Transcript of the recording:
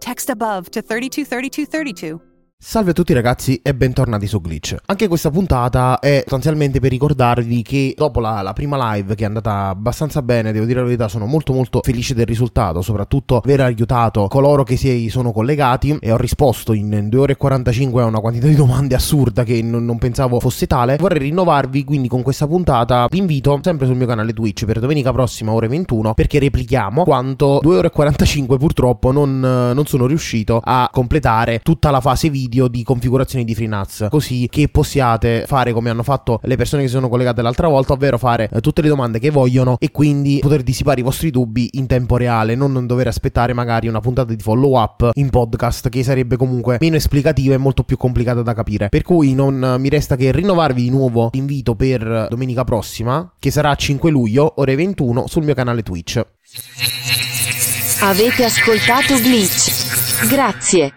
Text above to 323232. Salve a tutti ragazzi e bentornati su Glitch. Anche questa puntata è sostanzialmente per ricordarvi che dopo la, la, prima live che è andata abbastanza bene, devo dire la verità, sono molto molto felice del risultato, soprattutto aver aiutato coloro che si sono collegati e ho risposto in 2 ore e 45 a una quantità di domande assurda che non, non pensavo fosse tale. Vorrei rinnovarvi quindi con questa puntata l'invito sempre sul mio canale Twitch per domenica prossima ore 21 perché replichiamo quanto 2 ore e 45 purtroppo non, non sono riuscito a completare tutta la fase video video di configurazione di FreeNAS, così che possiate fare come hanno fatto le persone che si sono collegate l'altra volta, ovvero fare eh, tutte le domande che vogliono e quindi poter dissipare i vostri dubbi in tempo reale, non dover aspettare magari una puntata di follow up in podcast che sarebbe comunque meno esplicativa e molto più complicata da capire. Per cui non eh, mi resta che rinnovarvi di nuovo l'invito per domenica prossima, che sarà 5 luglio, ore 21, sul mio canale Twitch. Avete ascoltato Glitch. Grazie.